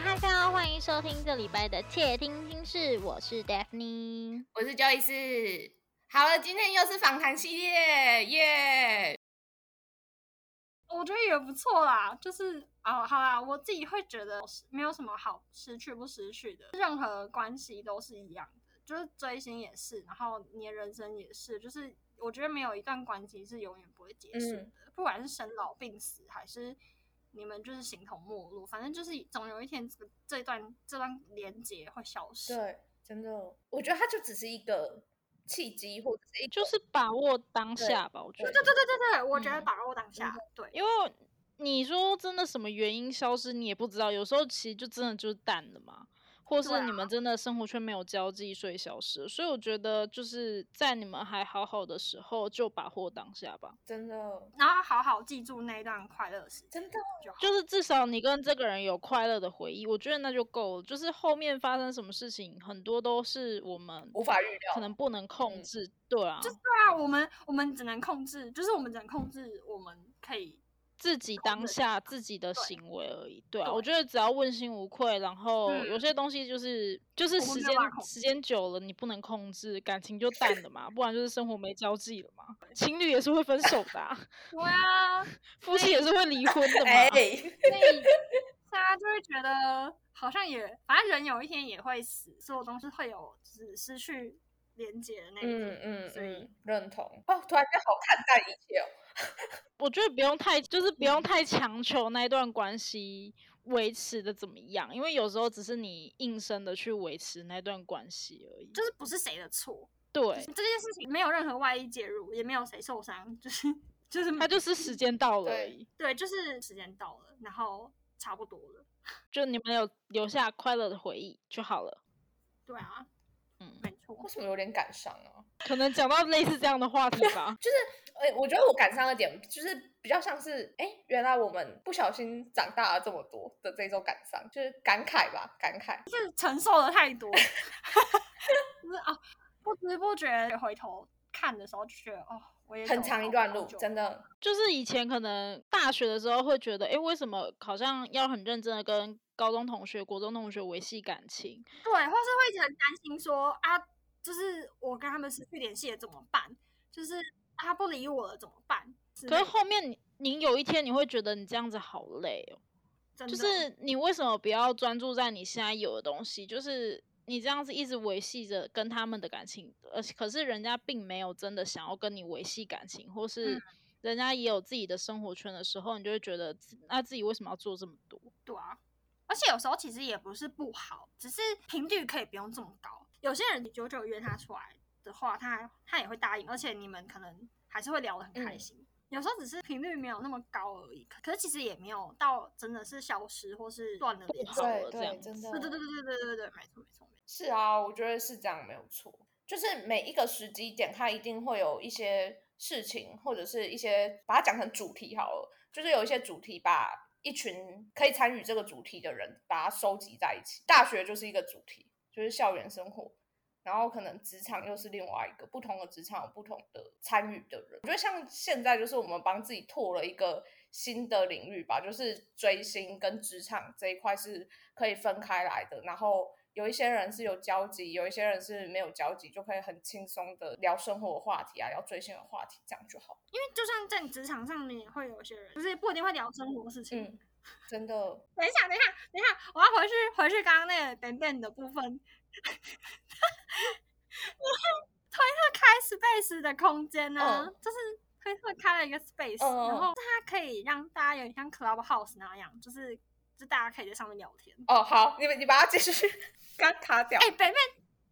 呀哈喽，欢迎收听这礼拜的窃听心事，我是 Daphne，我是 Joyce。好了，今天又是访谈系列，耶！我觉得也不错啦，就是哦，好啦，我自己会觉得没有什么好失去不失去的，任何关系都是一样的，就是追星也是，然后你的人生也是，就是我觉得没有一段关系是永远不会结束的，不管是生老病死还是。你们就是形同陌路，反正就是总有一天，这个这段这段连接会消失。对，真的，我觉得它就只是一个契机，或者是就是把握当下吧。我觉得，对对对对对，我觉得把握当下。对，因为你说真的，什么原因消失，你也不知道。有时候其实就真的就是淡了嘛。或是你们真的生活圈没有交际，所以消失。所以我觉得就是在你们还好好的时候，就把握当下吧。真的，然后好好记住那一段快乐时，真的就就是至少你跟这个人有快乐的回忆，我觉得那就够了。就是后面发生什么事情，很多都是我们无法预料，可能不能控制。对啊，就对啊，我们我们只能控制，就是我们只能控制我们可以。自己当下自己的行为而已，对啊，我觉得只要问心无愧，然后有些东西就是就是时间时间久了你不能控制，感情就淡了嘛，不然就是生活没交际了嘛，情侣也是会分手的，对啊，夫妻也是会离婚的嘛，所以大家就会觉得好像也反正人有一天也会死，所有东西会有只失去连接的那一天，嗯嗯，所以认同哦，突然间好看待一切哦。我觉得不用太，就是不用太强求那一段关系维持的怎么样，因为有时候只是你硬生的去维持那段关系而已，就是不是谁的错。对，这件事情没有任何外力介入，也没有谁受伤，就是就是他就是时间到了而已。对，就是时间到了，然后差不多了，就你们有留下快乐的回忆就好了。对啊。为什么有点感伤啊？可能讲到类似这样的话题吧，就是。哎，我觉得我感伤的点就是比较像是，哎，原来我们不小心长大了这么多的这种感伤，就是感慨吧，感慨，就是承受了太多，就是啊，不知不觉回头看的时候就觉得，哦，我也很长一段路，真的，就是以前可能大学的时候会觉得，哎，为什么好像要很认真的跟高中同学、国中同学维系感情？对，或是会一直很担心说，啊，就是我跟他们失去联系了怎么办？就是。他不理我了怎么办？可是后面你，你有一天你会觉得你这样子好累哦。就是你为什么不要专注在你现在有的东西？就是你这样子一直维系着跟他们的感情，而且可是人家并没有真的想要跟你维系感情，或是人家也有自己的生活圈的时候，你就会觉得那自己为什么要做这么多？对啊，而且有时候其实也不是不好，只是频率可以不用这么高。有些人你久久约他出来。的话，他他也会答应，而且你们可能还是会聊得很开心。有时候只是频率没有那么高而已，可是其实也没有到真的是消失或是断了联系了这样。真的，对对对对对对对，没错没错。是啊，我觉得是这样，没有错。就是每一个时机点，它一定会有一些事情，或者是一些把它讲成主题好了。就是有一些主题，把一群可以参与这个主题的人，把它收集在一起。大学就是一个主题，就是校园生活。然后可能职场又是另外一个不同的职场，有不同的参与的人。我觉得像现在就是我们帮自己拓了一个新的领域吧，就是追星跟职场这一块是可以分开来的。然后有一些人是有交集，有一些人是没有交集，就可以很轻松的聊生活的话题啊，聊追星的话题，这样就好。因为就算在职场上面，也会有一些人，就是不一定会聊生活的事情。嗯，真的。等一下，等一下，等一下，我要回去回去刚刚那个等等的部分。推特开 space 的空间呢，就是推特开了一个 space，然后它可以让大家有点像 Clubhouse 那样，就是就大家可以在上面聊天。哦，好，你们你把它继续刚卡掉。哎，北面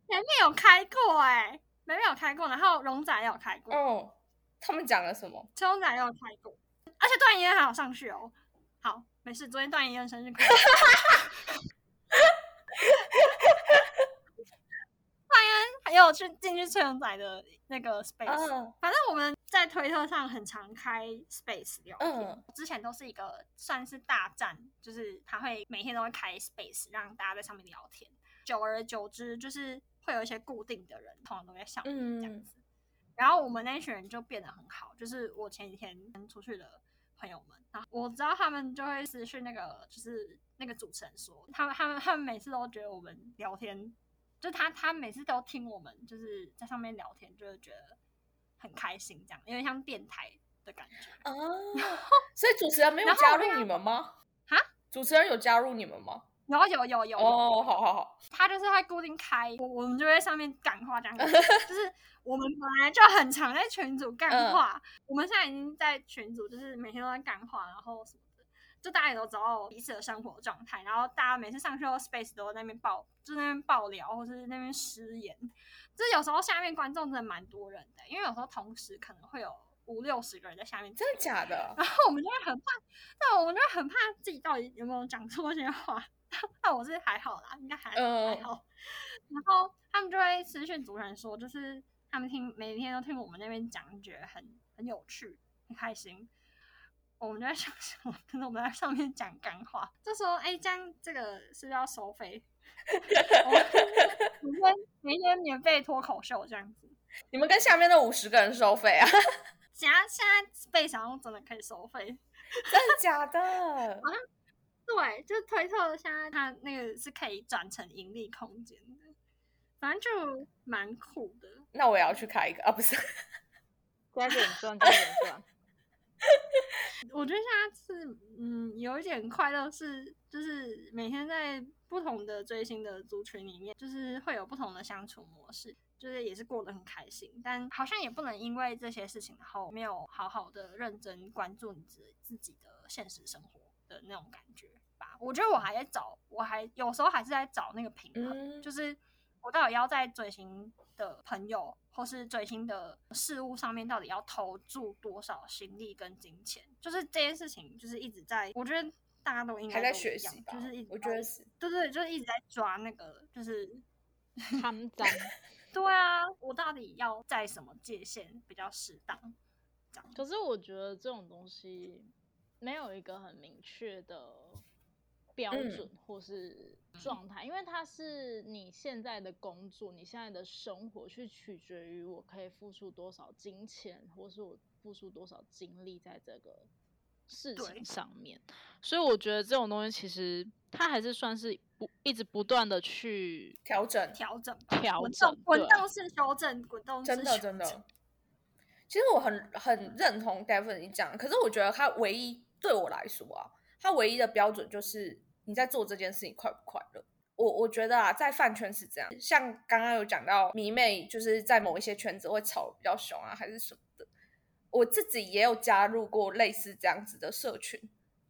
北面有开过哎，北面有开过，然后龙仔也有开过。哦，他们讲了什么？龙仔也有开过，而且段延还好上去哦。好，没事，昨天段延生日快乐。还有去进去崔永仔的那个 space，反正我们在推特上很常开 space 聊天，之前都是一个算是大战，就是他会每天都会开 space 让大家在上面聊天，久而久之就是会有一些固定的人，通常都在上面这样子，然后我们那群人就变得很好，就是我前几天出去的朋友们，啊，我知道他们就会私讯那个就是那个主持人说，他们他们他们每次都觉得我们聊天，就他他每次都听我们就是在上面聊天，就会觉得很开心，这样因为像电台的感觉啊。所以主持人没有加入你们吗？哈，主持人有加入你们吗？有有有有哦，好好好，他就是会固定开，我我们就在上面讲话，这样子，就是我们本来就很常在群组干话，我们现在已经在群组，就是每天都在干话，然后什么的，就大家也都知道彼此的生活状态，然后大家每次上去后 space 都在那边爆，就那边爆聊，或是那边失言，就是有时候下面观众真的蛮多人的，因为有时候同时可能会有五六十个人在下面，真的假的？然后我们就会很怕，那我们就会很怕自己到底有没有讲错些话。那我是还好啦，应该还还好。然后他们就会私讯主持人说，就是他们听每天都听我们那边讲，觉得很很有趣，很开心。我们就在想什么？可 能我们在上面讲干话，就说：“哎，这样这个是不是要收费？” 每天每天免费脱口秀这样子。你们跟下面那五十个人收费啊？现在现在费小用真的可以收费？真的假的？对，就推特现在它那个是可以转成盈利空间的，反正就蛮酷的。那我也要去开一个啊，不是？加点赚，加点赚。我觉得现在是嗯，有一点快乐，是就是每天在不同的追星的族群里面，就是会有不同的相处模式，就是也是过得很开心。但好像也不能因为这些事情，然后没有好好的认真关注你自自己的现实生活的那种感觉吧。我觉得我还在找，我还有时候还是在找那个平衡，就是我到底要在追星的朋友或是追星的事物上面，到底要投注多少心力跟金钱？就是这件事情，就是一直在，我觉得大家都应该还在学习，就是一直我觉得是，对对，就是一直在抓那个，就是他们在，对啊，我到底要在什么界限比较适当？这样，可是我觉得这种东西没有一个很明确的。标准或是状态，因为它是你现在的工作，你现在的生活，去取决于我可以付出多少金钱，或是我付出多少精力在这个事情上面。所以我觉得这种东西其实它还是算是不一直不断的去调整、调整、调整、滚动式调整、滚动式真的真的。其实我很很认同 Devin 你讲，可是我觉得他唯一对我来说啊，他唯一的标准就是。你在做这件事情快不快乐？我我觉得啊，在饭圈是这样，像刚刚有讲到迷妹，就是在某一些圈子会吵比较凶啊，还是什么的。我自己也有加入过类似这样子的社群，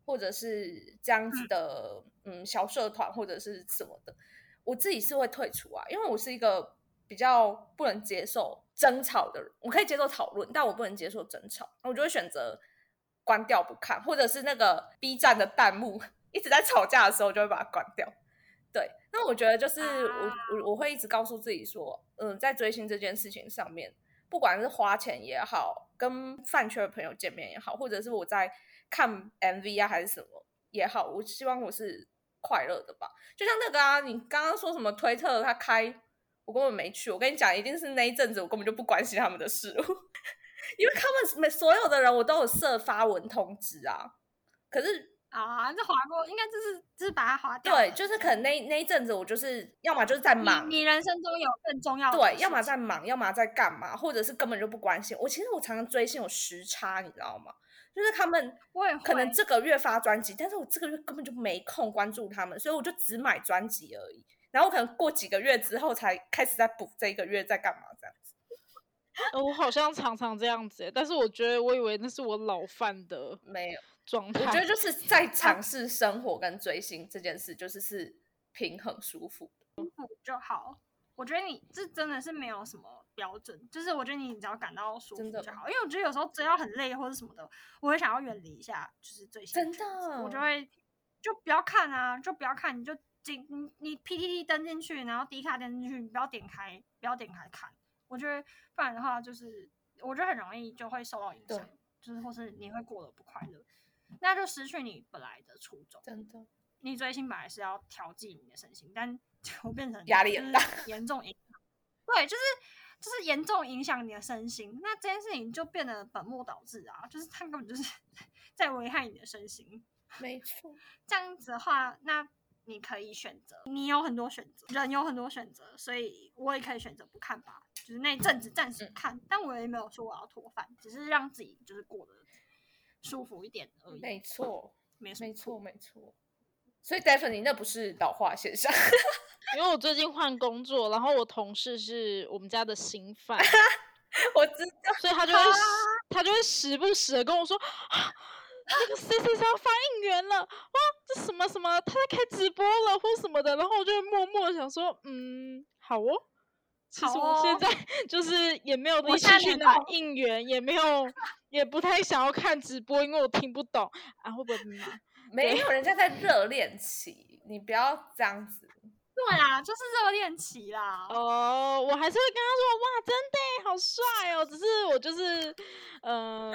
或者是这样子的嗯小社团或者是什么的。我自己是会退出啊，因为我是一个比较不能接受争吵的人。我可以接受讨论，但我不能接受争吵，我就会选择关掉不看，或者是那个 B 站的弹幕。一直在吵架的时候，就会把它关掉。对，那我觉得就是我我我会一直告诉自己说，嗯，在追星这件事情上面，不管是花钱也好，跟饭圈的朋友见面也好，或者是我在看 MV 啊还是什么也好，我希望我是快乐的吧。就像那个啊，你刚刚说什么推特他开，我根本没去。我跟你讲，一定是那一阵子我根本就不关心他们的事，因为他们每所有的人我都有设发文通知啊，可是。啊，这划过应该就是就是把它划掉。对，就是可能那那一阵子我就是要么就是在忙，你人生中有更重要的。对，要么在忙，要么在干嘛，或者是根本就不关心。我其实我常常追星有时差，你知道吗？就是他们可能这个月发专辑，但是我这个月根本就没空关注他们，所以我就只买专辑而已。然后可能过几个月之后才开始在补这一个月在干嘛这样子。我好像常常这样子，但是我觉得我以为那是我老犯的，没有状态。我觉得就是在尝试生活跟追星这件事，就是是平衡舒服，舒服就好。我觉得你这真的是没有什么标准，就是我觉得你只要感到舒服就好。因为我觉得有时候追到很累或者什么的，我会想要远离一下，就是追星。真的，我就会就不要看啊，就不要看，你就进你你 PTT 登进去，然后 D 卡登进去，你不要点开，不要点开看。我觉得不然的话，就是我觉得很容易就会受到影响，就是或是你会过得不快乐。那就失去你本来的初衷。真的，你追星本来是要调剂你的身心，但 就变成压力很大，严重影响。对，就是就是严重影响你的身心。那这件事情就变得本末倒置啊！就是他根本就是 在危害你的身心。没错。这样子的话，那你可以选择，你有很多选择，人有很多选择，所以我也可以选择不看吧，就是那阵子暂时看，但我也没有说我要脱饭，只是让自己就是过得舒服一点而已。没错，没没错，没错。所以 Definitely 那不是老化现象，因为我最近换工作，然后我同事是我们家的新饭，我知道，所以他就会他就会时不时的跟我说。那个 C C 要发应援了，哇，这什么什么，他在开直播了或什么的，然后我就默默想说，嗯，好哦，其实我现在就是也没有力气去拿应援，也没有，也不太想要看直播，因为我听不懂，啊，会不会骂？没有，人家在热恋期，你不要这样子。对啊，就是热恋期啦。哦，我还是会跟他说，哇，真的好帅哦，只是我就是，嗯。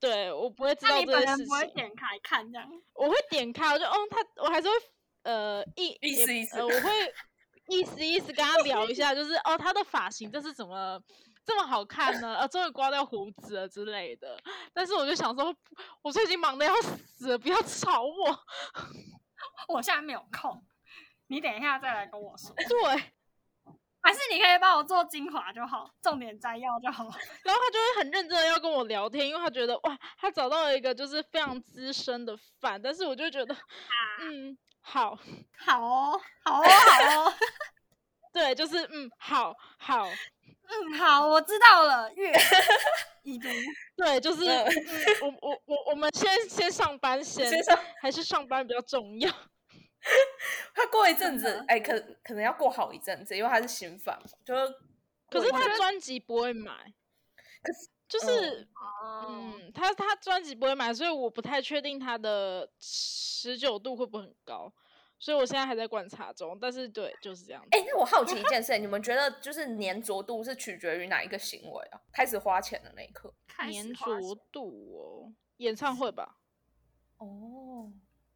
对我不会知道这件事情。不会点开看这样。我会点开，我就哦，他我还是会呃意意思意思，我会意思意思跟他聊一下，就是哦，他的发型这是怎么这么好看呢？啊，终于刮掉胡子了之类的。但是我就想说，我最近忙的要死，不要吵我。我现在没有空，你等一下再来跟我说。对。还是你可以帮我做精华就好，重点摘要就好。然后他就会很认真的要跟我聊天，因为他觉得哇，他找到了一个就是非常资深的饭。但是我就觉得，嗯，好，好哦，好哦，好哦。对，就是嗯，好好，嗯，好，我知道了。月 对，就是我我我我们先先上班先，还是上班比较重要。他过一阵子，哎，可可能要过好一阵子，因为他是新粉，就是可是他专辑不会买，可是就是嗯，他他专辑不会买，所以我不太确定他的持久度会不会很高，所以我现在还在观察中。但是对，就是这样。哎，那我好奇一件 事，你们觉得就是粘着度是取决于哪一个行为啊？开始花钱的那一刻，粘着度哦，演唱会吧？哦。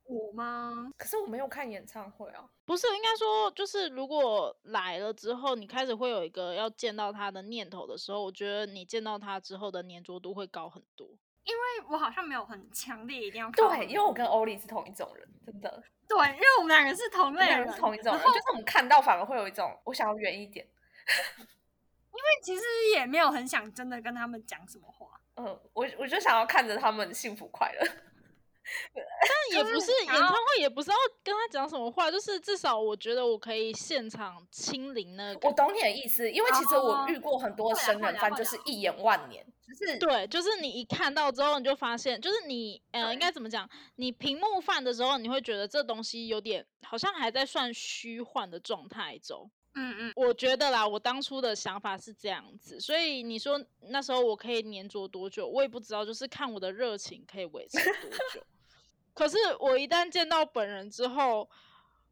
我吗？可是我没有看演唱会啊。不是，应该说就是如果来了之后，你开始会有一个要见到他的念头的时候，我觉得你见到他之后的粘着度会高很多。因为我好像没有很强烈一定要对，因为我跟欧丽是同一种人，真的。对，因为我们两个是同类人，同一种人，就是我们看到反而会有一种我想要远一点。因为其实也没有很想真的跟他们讲什么话。嗯，我我就想要看着他们幸福快乐。但也不是演唱会，也不是要跟他讲什么话，就是至少我觉得我可以现场亲临那个。我懂你的意思，因为其实我遇过很多生人番，就是一眼万年，就是对，就是你一看到之后，你就发现，就是你呃，应该怎么讲？你屏幕饭的时候，你会觉得这东西有点好像还在算虚幻的状态中。嗯嗯，我觉得啦，我当初的想法是这样子，所以你说那时候我可以黏着多久，我也不知道，就是看我的热情可以维持多久。可是我一旦见到本人之后，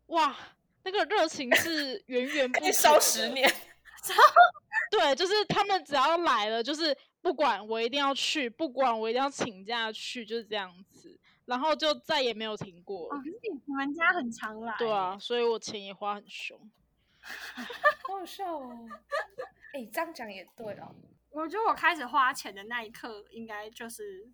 哇，那个热情是源源不烧十年。对，就是他们只要来了，就是不管我一定要去，不管我一定要请假去，就是这样子，然后就再也没有停过。可是你们家很常来。对啊，所以我钱也花很凶。好好笑哦！哎，这样讲也对哦。我觉得我开始花钱的那一刻，应该就是。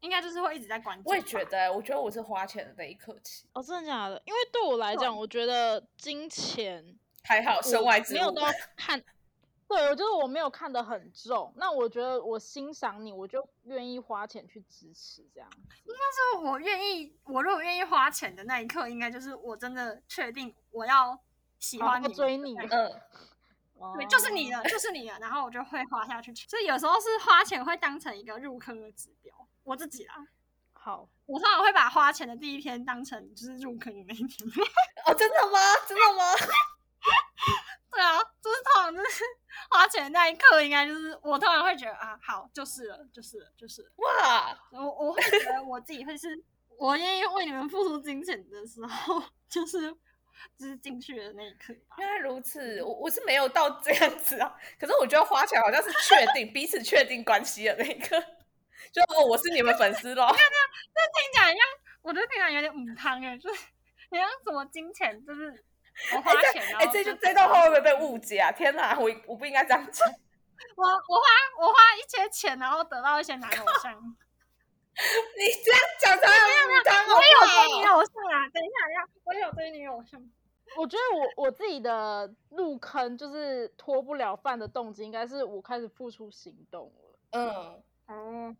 应该就是会一直在关注。我也觉得，我觉得我是花钱的那一刻起。哦，真的假的？因为对我来讲，我觉得金钱还好，身外之物。没有到看，对，我就是我没有看得很重。那我觉得我欣赏你，我就愿意花钱去支持这样。应该是我愿意，我如果愿意花钱的那一刻，应该就是我真的确定我要喜欢你、追你。嗯。对，就是你了，就是你了，然后我就会花下去。所以有时候是花钱会当成一个入坑的指标。我自己啦，好，我通常会把花钱的第一天当成就是入坑的那一天。哦，真的吗？真的吗？对啊，就是通常就是 花钱那一刻，应该就是我突然会觉得啊，好，就是了，就是了，就是哇，我我会觉得我自己会是，我愿意为你们付出金钱的时候，就是就是进去的那一刻。原来如此，我我是没有到这样子啊，可是我觉得花钱好像是确定彼此确定关系的那一刻。就哦，我是你们粉丝咯。那那那听起来像，我觉得听起来有点母汤哎，就是你像什么金钱，就是我花钱，哎，这就这段话会不会被误解啊？天哪，我我不应该这样讲。我我花我花一些钱，然后得到一些男偶像。你这样讲才有女团我有追女偶像啊！等一下，等一下，我有追女偶像。我觉得我我自己的入坑就是脱不了饭的动机，应该是我开始付出行动了。嗯，哦，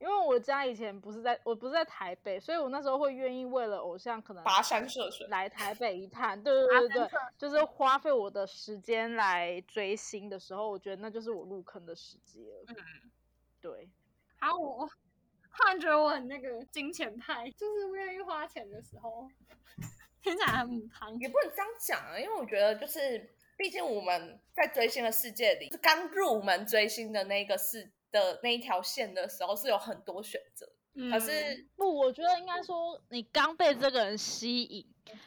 因为我家以前不是在我不是在台北，所以我那时候会愿意为了偶像可能跋山涉水。来台北一趟。对对对对对，就是花费我的时间来追星的时候，我觉得那就是我入坑的时机了。嗯，对。好，我我突然觉得我很那个金钱派，就是不愿意花钱的时候，听起来很母汤。也不能这样讲啊，因为我觉得就是，毕竟我们在追星的世界里，刚入门追星的那个是的那一条线的时候，是有很多选择。嗯可是不，我觉得应该说，你刚被这个人吸引，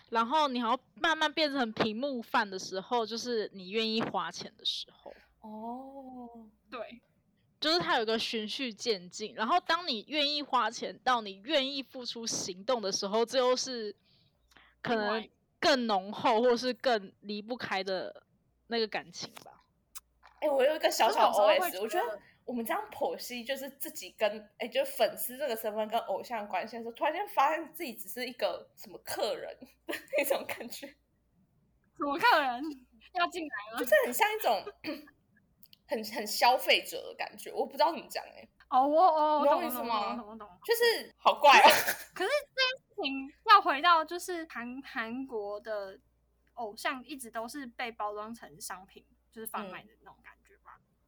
然后你还要慢慢变成屏幕饭的时候，就是你愿意花钱的时候。哦，对，就是它有一个循序渐进，然后当你愿意花钱到你愿意付出行动的时候，这又是可能更浓厚或是更离不开的那个感情吧。哎、我有一个小小可是有时候会 OS，我觉得我们这样剖析，就是自己跟哎、就是粉丝这个身份跟偶像的关系的时候，突然间发现自己只是一个什么客人的 那种感觉，什么客人要进来了？就是很像一种很很消费者的感觉，我不知道怎么讲哎、哦，我哦，懂懂我懂我意思吗我懂我懂。就是好怪哦。可是这件事情要回到就是韩韩国的偶像一直都是被包装成商品，就是贩卖的那种感觉吧。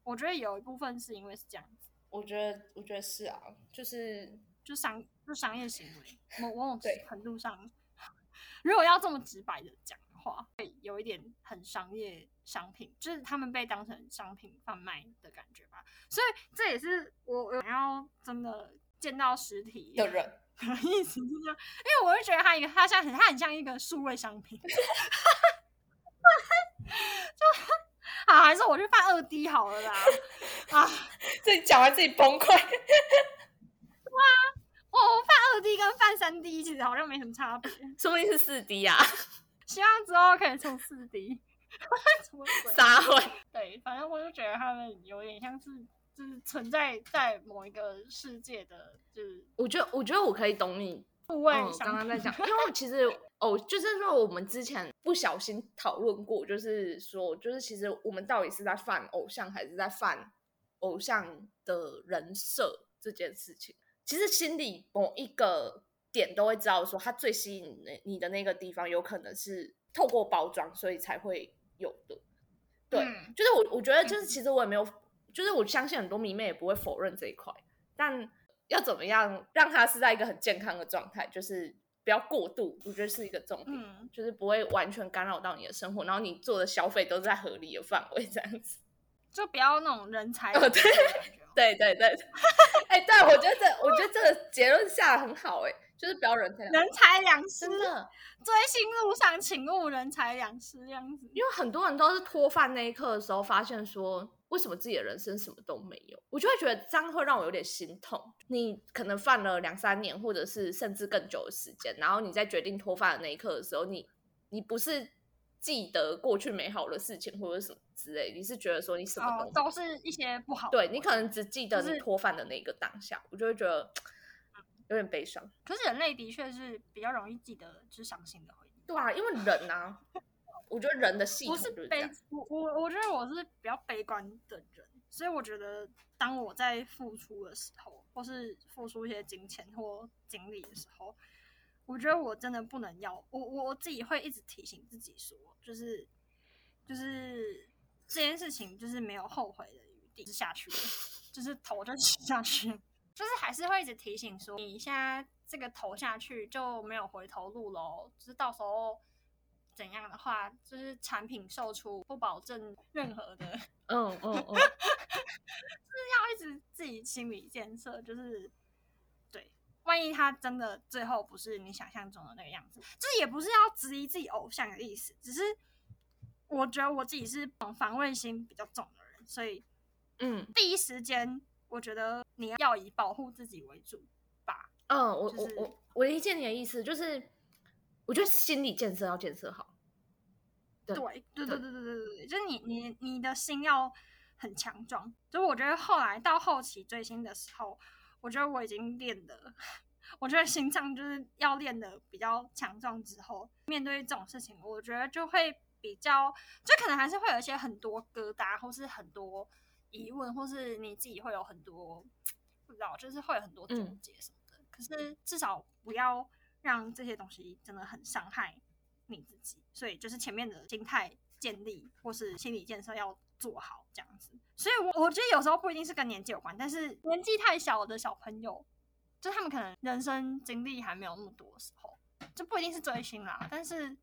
我觉得有一部分是因为是这样子，我觉得，我觉得是啊，就是就商就商业行为，某某种程度上，如果要这么直白的讲的话，会有一点很商业商品，就是他们被当成商品贩卖的感觉吧。所以这也是我我想要真的见到实体的人，的意思就是因为我会觉得他一个，他像很，他很像一个数位商品，就 啊，还是我去办二 D 好了啦，啊，自己讲完自己崩溃。我我办二 D 跟办三 D 其实好像没什么差别，说不定是四 D 啊，希望之后可以出四 D，什么鬼？撒会。对，反正我就觉得他们有点像是就是存在在某一个世界的，就是我觉得，我觉得我可以懂你数位嗯，商品刚刚在讲，因为其实 哦，就是说我们之前不小心讨论过，就是说，就是其实我们到底是在犯偶像，还是在犯偶像的人设这件事情。其实心里某一个点都会知道，说他最吸引你你的那个地方，有可能是透过包装，所以才会有的。对，嗯就是我我觉得就是其实我也没有，就是我相信很多迷妹也不会否认这一块，但要怎么样让它是在一个很健康的状态，就是不要过度，我觉得是一个重点，嗯，就是不会完全干扰到你的生活，然后你做的消费都是在合理的范围这样子。就不要那种人才哦对对对对，哎、对我觉得这我觉得这个结论下的很好、哎，就是不要人才人财两失，真的，追星路上请勿人财两失这样子。因为很多人都是脱饭那一刻的时候，发现说为什么自己的人生什么都没有，我就会觉得这样会让我有点心痛。你可能犯了两三年，或者是甚至更久的时间，然后你在决定脱发的那一刻的时候，你你不是记得过去美好的事情或者什么之类，你是觉得说你什么哦都，是一些不好的。对你可能只记得你脱发的那个当下，我就会觉得有点悲伤。可是人类的确是比较容易记得就是伤心的回忆，对啊，因为人啊，我觉得人的系统不是悲。我我我觉得我是比较悲观的人，所以我觉得当我在付出的时候，或是付出一些金钱或精力的时候，我觉得我真的不能要我我我自己会一直提醒自己说，就是就是这件事情就是没有后悔的余地，是下去了，就是投就吃 下去，就是还是会一直提醒说，你现在这个投下去就没有回头路喽，就是到时候怎样的话，就是产品售出不保证任何的，嗯嗯嗯，要一直自己心理建设，就是对，万一他真的最后不是你想象中的那个样子，这也不是要质疑自己偶像的意思，只是我觉得我自己是防卫心比较重的人，所以嗯第一时间我觉得你要以保护自己为主吧。嗯，我就是我我我理解你的意思，就是我觉得心理建设要建设好，对对对对对对对，就是你你你的心要很强壮。就我觉得后来到后期追星的时候，我觉得我已经练的，我觉得心脏就是要练的比较强壮。之后面对这种事情，我觉得就会比较，就可能还是会有一些很多疙瘩，或是很多疑问，或是你自己会有很多不知道，就是会有很多总结什么的。可是至少不要。让这些东西真的很伤害你自己，所以就是前面的心态建立或是心理建设要做好这样子。所以，我我觉得有时候不一定是跟年纪有关，但是年纪太小的小朋友，就他们可能人生经历还没有那么多的时候，就不一定是追星啦，但是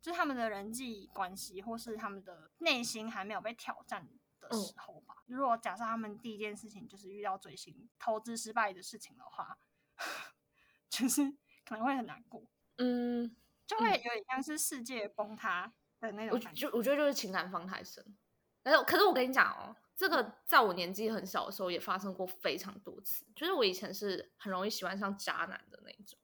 就是他们的人际关系或是他们的内心还没有被挑战的时候吧。如果假设他们第一件事情就是遇到追星投资失败的事情的话，就是可能会很难过，嗯，就会有点像是世界崩塌的那种感觉。就我觉得就是情感方太深。哎，可是我跟你讲哦。这个在我年纪很小的时候也发生过非常多次，就是我以前是很容易喜欢上渣男的那种，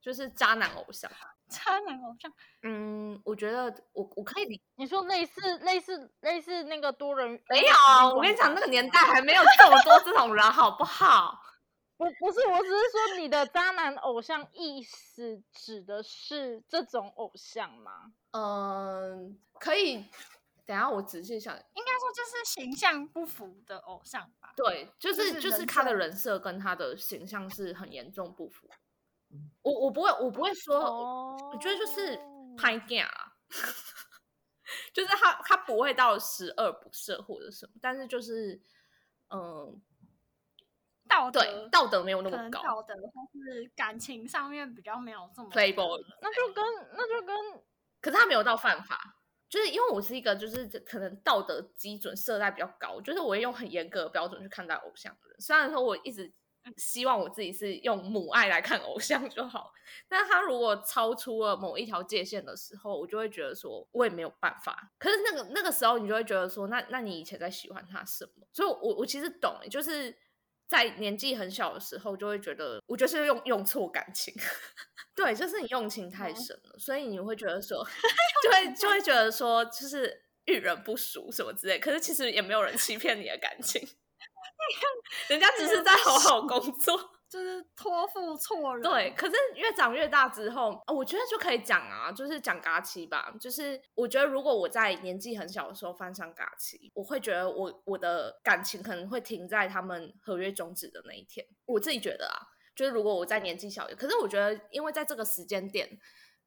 就是渣男偶像。渣男偶像，嗯，我觉得我我可以理你说类似类似类似那个多人没有，我跟你讲那个年代还没有这么多这种人，好不好？不不是，我只是说你的渣男偶像意思指的是这种偶像吗？嗯，可以。等下，我仔细想，应该说就是形象不符的偶像吧。对，就是就是他的人设跟他的形象是很严重不符。我我不会，我不会说，我觉得就是拍假，就是他他不会到十恶不赦或者什么，但是就是嗯，道德道德没有那么高，道德或是感情上面比较没有这么 playboy，那就跟那就跟，可是他没有到犯法。就是因为我是一个，就是可能道德基准设在比较高，就是我会用很严格的标准去看待偶像的人。虽然说我一直希望我自己是用母爱来看偶像就好，但他如果超出了某一条界限的时候，我就会觉得说我也没有办法。可是那个那个时候，你就会觉得说，那那你以前在喜欢他什么？所以，我我其实懂，就是在年纪很小的时候，就会觉得我就是用用错感情。对，就是你用情太深了，所以你会觉得说，就会就会觉得说，就是遇人不淑什么之类。可是其实也没有人欺骗你的感情，人家只是在好好工作，就是托付错人。对，可是越长越大之后，我觉得就可以讲啊，就是讲嘎七吧。就是我觉得如果我在年纪很小的时候翻上嘎七，我会觉得我我的感情可能会停在他们合约终止的那一天。我自己觉得啊。就是如果我在年纪小，可是我觉得，因为在这个时间点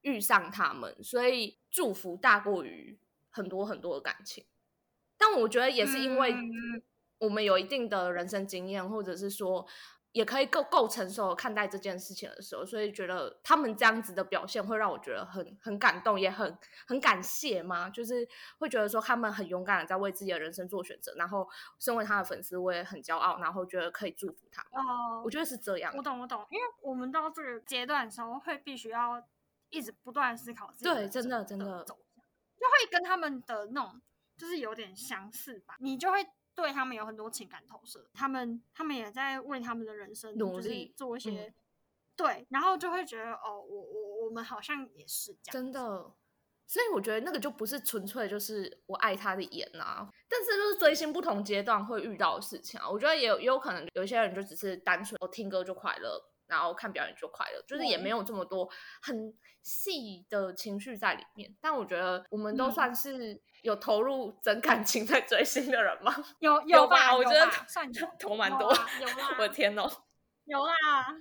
遇上他们，所以祝福大过于很多很多的感情。但我觉得也是因为我们有一定的人生经验，或者是说。也可以够够成熟看待这件事情的时候，所以觉得他们这样子的表现会让我觉得很很感动，也很很感谢嘛。就是会觉得说他们很勇敢的在为自己的人生做选择，然后身为他的粉丝，我也很骄傲，然后觉得可以祝福他。哦，我觉得是这样。我懂，我懂，因为我们到这个阶段的时候，会必须要一直不断思考自己。对，真的真的走向，就会跟他们的那种就是有点相似吧。你就会。对他们有很多情感投射，他们他们也在为他们的人生努力做一些，对，然后就会觉得哦，我我我们好像也是这样，真的，所以我觉得那个就不是纯粹就是我爱他的眼啊，但是就是追星不同阶段会遇到的事情啊，我觉得也有也有可能有些人就只是单纯我听歌就快乐。然后看表演就快乐，就是也没有这么多很细的情绪在里面。但我觉得我们都算是有投入真感情在追星的人吗？有有吧？我觉得算有 投蛮多。有啦，我的天哦，有啦，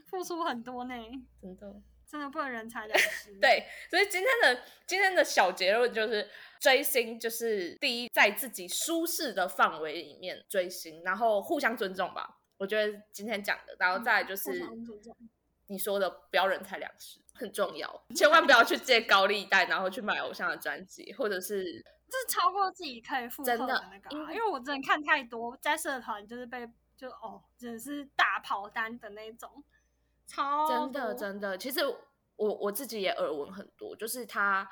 付出很多呢。真的，真的不能人财两失。对，所以今天的今天的小结论就是，追星就是第一，在自己舒适的范围里面追星，然后互相尊重吧。我觉得今天讲的，然后再就是你说的不要人财两失很重要，千万不要去借高利贷，然后去买偶像的专辑，或者是这是超过自己可以负荷的那个。因为我真的看太多在社团，就是被就哦，真的是大跑单的那种，超真的真的。其实我我自己也耳闻很多，就是他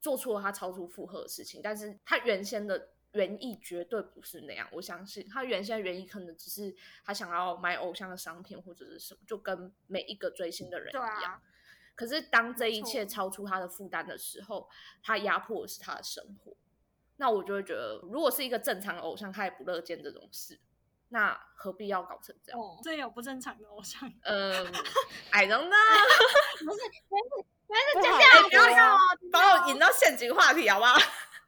做出了他超出负荷的事情，但是他原先的。原意绝对不是那样，我相信他原先的原意可能只是他想要买偶像的商品或者是什么，就跟每一个追星的人一样。可是当这一切超出他的负担的时候，他压迫的是他的生活。那我就会觉得，如果是一个正常的偶像，他也不乐见这种事。那何必要搞成这样？哦，这有不正常的偶像。嗯，I don't know。不是，不是，不是，不好剪掉，说不要。把我引到陷阱话题好不好？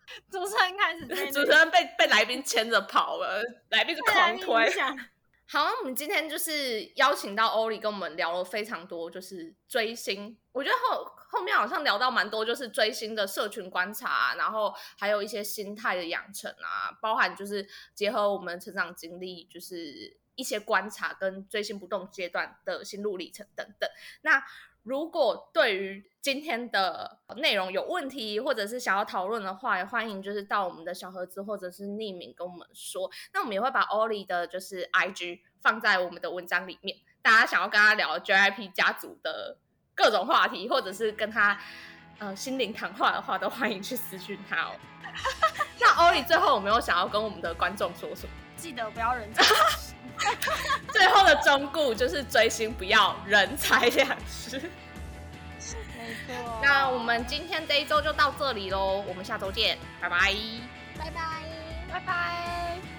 主持人开始主持人被被来宾牵着跑了，来宾是狂推 好，我们今天就是邀请到欧里跟我们聊了非常多，就是追星。我觉得后后面好像聊到蛮多，就是追星的社群观察啊、然后还有一些心态的养成啊，包含就是结合我们成长经历，就是一些观察跟追星不动阶段的心路历程等等。那如果对于今天的内容有问题，或者是想要讨论的话，也欢迎就是到我们的小盒子或者是匿名跟我们说。那我们也会把 Oli 的就是 IG 放在我们的文章里面，大家想要跟他聊 JYP 家族的各种话题，或者是跟他呃心灵谈话的话，都欢迎去私讯他哦。那 Oli 最后有没有想要跟我们的观众说什么？记得不要人财两失。最后的忠告就是追星不要人财两失。没错。那我们今天这一周就到这里喽，我们下周见，拜拜。拜拜，拜拜。